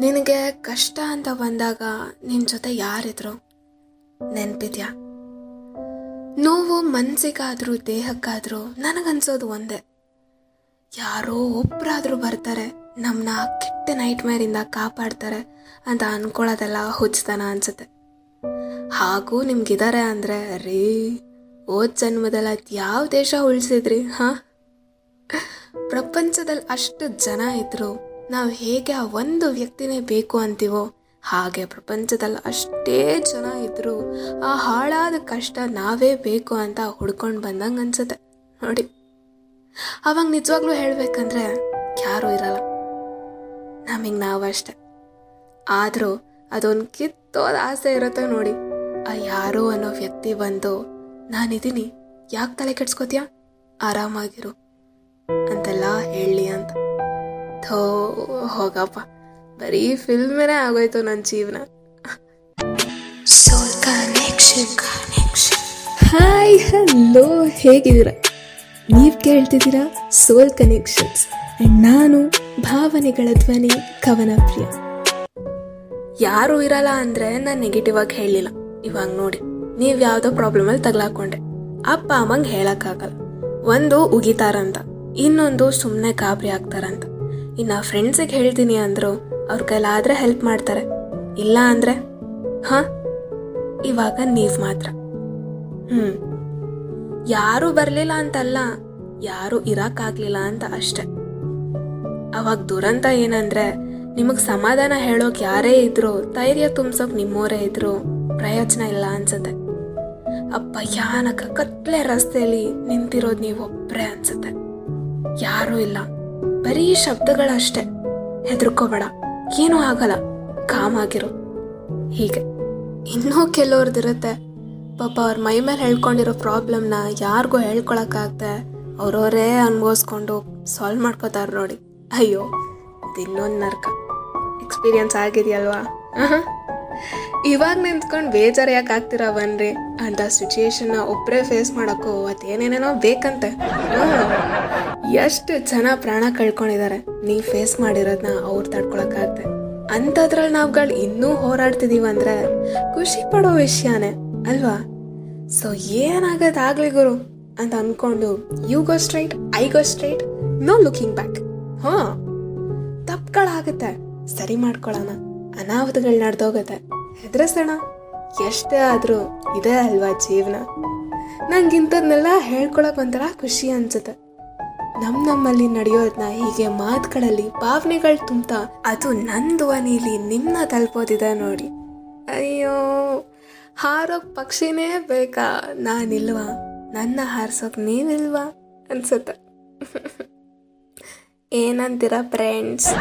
ನಿನಗೆ ಕಷ್ಟ ಅಂತ ಬಂದಾಗ ನಿನ್ನ ಜೊತೆ ಯಾರಿದ್ರು ನೆನಪಿದ್ಯಾ? ನೋವು ಮನ್ಸಿಗಾದ್ರೂ ದೇಹಕ್ಕಾದ್ರೂ ನನಗನ್ಸೋದು ಒಂದೇ. ಯಾರೋ ಒಬ್ಬರಾದರೂ ಬರ್ತಾರೆ ನಮ್ಮನ್ನ ಕೆಟ್ಟ ನೈಟ್ ಮೇರಿಂದ ಕಾಪಾಡ್ತಾರೆ ಅಂತ ಅನ್ಕೊಳ್ಳೋದೆಲ್ಲ ಹುಚ್ಚತನ ಅನ್ಸುತ್ತೆ. ಹಾಗೂ ನಿಮ್ಗಿದ್ದಾರೆ ಅಂದರೆ, ರೀ ಓದ್ ಜನ್ಮದಲ್ಲಿ ಅದು ಯಾವ ದೇಶ ಉಳಿಸಿದ್ರಿ, ಹಾಂ? ಪ್ರಪಂಚದಲ್ಲಿ ಅಷ್ಟು ಜನ ಇದ್ರು ನಾವು ಹೇಗೆ ಆ ಒಂದು ವ್ಯಕ್ತಿನೇ ಬೇಕು ಅಂತೀವೋ, ಹಾಗೆ ಪ್ರಪಂಚದಲ್ಲಿ ಅಷ್ಟೇ ಜನ ಇದ್ರು ಆ ಹಾಳಾದ ಕಷ್ಟ ನಾವೇ ಬೇಕು ಅಂತ ಹುಡ್ಕೊಂಡು ಬಂದಂಗೆ ಅನ್ಸುತ್ತೆ. ನೋಡಿ, ಅವಾಗ ನಿಜವಾಗ್ಲೂ ಹೇಳಬೇಕಂದ್ರೆ ಯಾರೂ ಇರಲ್ಲ. ನಮಗೆ ನಾವಷ್ಟೆ ಆದರೂ ಅದೊಂದು ಕಿತ್ತೋದ ಆಸೆ ಇರುತ್ತೆ ನೋಡಿ. ಆ ಯಾರೋ ಅನ್ನೋ ವ್ಯಕ್ತಿ ಬಂದು ನಾನಿದ್ದೀನಿ ಯಾಕೆ ತಲೆ ಕೆಡ್ಸ್ಕೋತೀಯ? ಆರಾಮಾಗಿರು. ಥೋ ಹೋಗಪ್ಪ. ಬರೀ ಫಿಲ್ಮೇನೆ ಆಗೋಯ್ತು ನನ್ನ ಜೀವನ. Soul connection connection hi hello ಹೇಗಿದ್ದೀರಾ? ನೀವು ಕೇಳ್ತಿದ್ದೀರಾ ಸೋಲ್ ಕನೆಕ್ಷನ್ಸ್ ಅಂಡ್ ನಾನು ಭಾವನೆಗಳ ಧ್ವನಿ ಕವನ ಪ್ರಿಯ. ಯಾರು ಇರಲ್ಲ ಅಂದ್ರೆ ನಾನು ನೆಗೆಟಿವ್ ಆಗಿ ಹೇಳಿಲ್ಲ. ಇವಾಗ ನೋಡಿ ನೀವು ಯಾವುದೋ ಪ್ರಾಬ್ಲಮಲ್ಲಿ ತಗ್ಲಾಕೊಂಡೆ ಅಪ್ಪ ಅಮ್ಮಂಗೆ ಹೇಳಕ್ಕಾಗಲ್ಲ. ಒಂದು ಉಗಿತಾರಂತ ಇನ್ನೊಂದು ಸುಮ್ಮನೆ ಗಾಬರಿ ಆಗ್ತಾರಂತ. ಇನ್ನು ಫ್ರೆಂಡ್ಸಿಗೆ ಹೇಳ್ತೀನಿ ಅಂದರು, ಅವ್ರ ಕೈಲಾದರೆ ಹೆಲ್ಪ್ ಮಾಡ್ತಾರೆ. ಇಲ್ಲ ಅಂದರೆ, ಹಾಂ, ಇವಾಗ ನೀವು ಮಾತ್ರ. ಹ್ಞೂ ಯಾರೂ ಬರಲಿಲ್ಲ ಅಂತಲ್ಲ, ಯಾರೂ ಇರಕ್ಕಾಗ್ಲಿಲ್ಲ ಅಂತ ಅಷ್ಟೆ. ಅವಾಗ ದುರಂತ ಏನಂದ್ರೆ, ನಿಮಗೆ ಸಮಾಧಾನ ಹೇಳೋಕೆ ಯಾರೇ ಇದ್ರು, ಧೈರ್ಯ ತುಂಬಿಸೋಕೆ ನಿಮ್ಮೋರೇ ಇದ್ರು, ಪ್ರಯೋಜನ ಇಲ್ಲ ಅನ್ಸುತ್ತೆ. ಆ ಭಯಾನಕ ಕತ್ಲೆ ರಸ್ತೆಯಲ್ಲಿ ನಿಂತಿರೋದು ನೀವು ಒಬ್ಬರೇ ಅನ್ಸುತ್ತೆ. ಯಾರೂ ಇಲ್ಲ. ಬರೀ ಶಬ್ದಗಳಷ್ಟೇ. ಹೆದರ್ಕೋಬೇಡ. ಏನೂ ಆಗಲ್ಲ. ಕಾಮಾಗಿರು. ಹೀಗೆ. ಇನ್ನೂ ಕೆಲವ್ರದ್ದಿರುತ್ತೆ ಪಾಪ ಅವ್ರ ಮೈ ಮೇಲೆ ಹೇಳ್ಕೊಂಡಿರೋ ಪ್ರಾಬ್ಲಮ್ನ ಯಾರಿಗೂ ಹೇಳ್ಕೊಳಕ್ಕಾಗ್ದೆ ಅವ್ರವರೇ ಅನ್ಭವಿಸ್ಕೊಂಡು ಸಾಲ್ವ್ ಮಾಡ್ಕೋತಾರೆ ನೋಡಿ. ಅಯ್ಯೋ ಇನ್ನೊಂದು ನರ್ಕ. ಎಕ್ಸ್ಪೀರಿಯನ್ಸ್ ಆಗಿದೆಯಲ್ವಾ? ಇವಾಗ ನಿಂತ್ಕೊಂಡು ಬೇಜಾರು ಯಾಕೆ ಆಗ್ತೀರಾ ಬನ್ರಿ ಅಂತ ಸಿಚುಯೇಷನ್ನ ಒಬ್ಬರೇ ಫೇಸ್ ಮಾಡೋಕ್ಕೂ ಅದೇನೇನೇನೋ ಬೇಕಂತೆ. ಎಷ್ಟು ಜನ ಪ್ರಾಣ ಕಳ್ಕೊಂಡಿದ್ದಾರೆ ನೀವು ಫೇಸ್ ಮಾಡಿರೋದನ್ನ ಅವ್ರು ತಡ್ಕೊಳಕ್ಕಾಗತ್ತೆ ಅಂಥದ್ರಲ್ಲಿ ನಾವುಗಳು ಇನ್ನೂ ಹೋರಾಡ್ತಿದ್ದೀವಿ ಅಂದರೆ ಖುಷಿ ಪಡೋ ವಿಷಯನೇ, ಅಲ್ವಾ? ಸೊ ಏನಾಗದಾಗ್ಲಿ ಗುರು? ಅಂತ ಅಂದ್ಕೊಂಡು you go straight I go straight no looking back ಹಾಂ. ತಪ್ಪುಗಳಾಗುತ್ತೆ ಸರಿ ಮಾಡ್ಕೊಳ್ಳೋಣ ಅನಾಹುತಗಳು ನಡೆದೋಗುತ್ತೆ. ಹೆದರ್ಸೋಣ. ಎಷ್ಟೇ ಆದರೂ ಇದೇ ಅಲ್ವಾ ಜೀವನ? ನಂಗೆ ಇಂಥದ್ನೆಲ್ಲ ಹೇಳ್ಕೊಳಕ್ ಒಂಥರ ಖುಷಿ ಅನ್ಸುತ್ತೆ. ನಮ್ಮ ನಮ್ಮಲ್ಲಿ ನಡೆಯೋದನ್ನ ಹೀಗೆ ಮಾತುಗಳಲ್ಲಿ ಭಾವನೆಗಳು ತುಂಬ್ತಾ ಅದು ನನ್ನ ಧ್ವನಿಲಿ ನಿಮ್ಮನ್ನ ತಲುಪೋದಿದೆ ನೋಡಿ. ಅಯ್ಯೋ ಹಾರೋ ಪಕ್ಷಿನೇ ಬೇಕಾ? ನಾನಿಲ್ವಾ? ನನ್ನ ಹಾರಿಸೋಕ್ ನೀವಿಲ್ವಾ? ಅನ್ಸುತ್ತೆ. ಏನಂತೀರ ಫ್ರೆಂಡ್ಸ್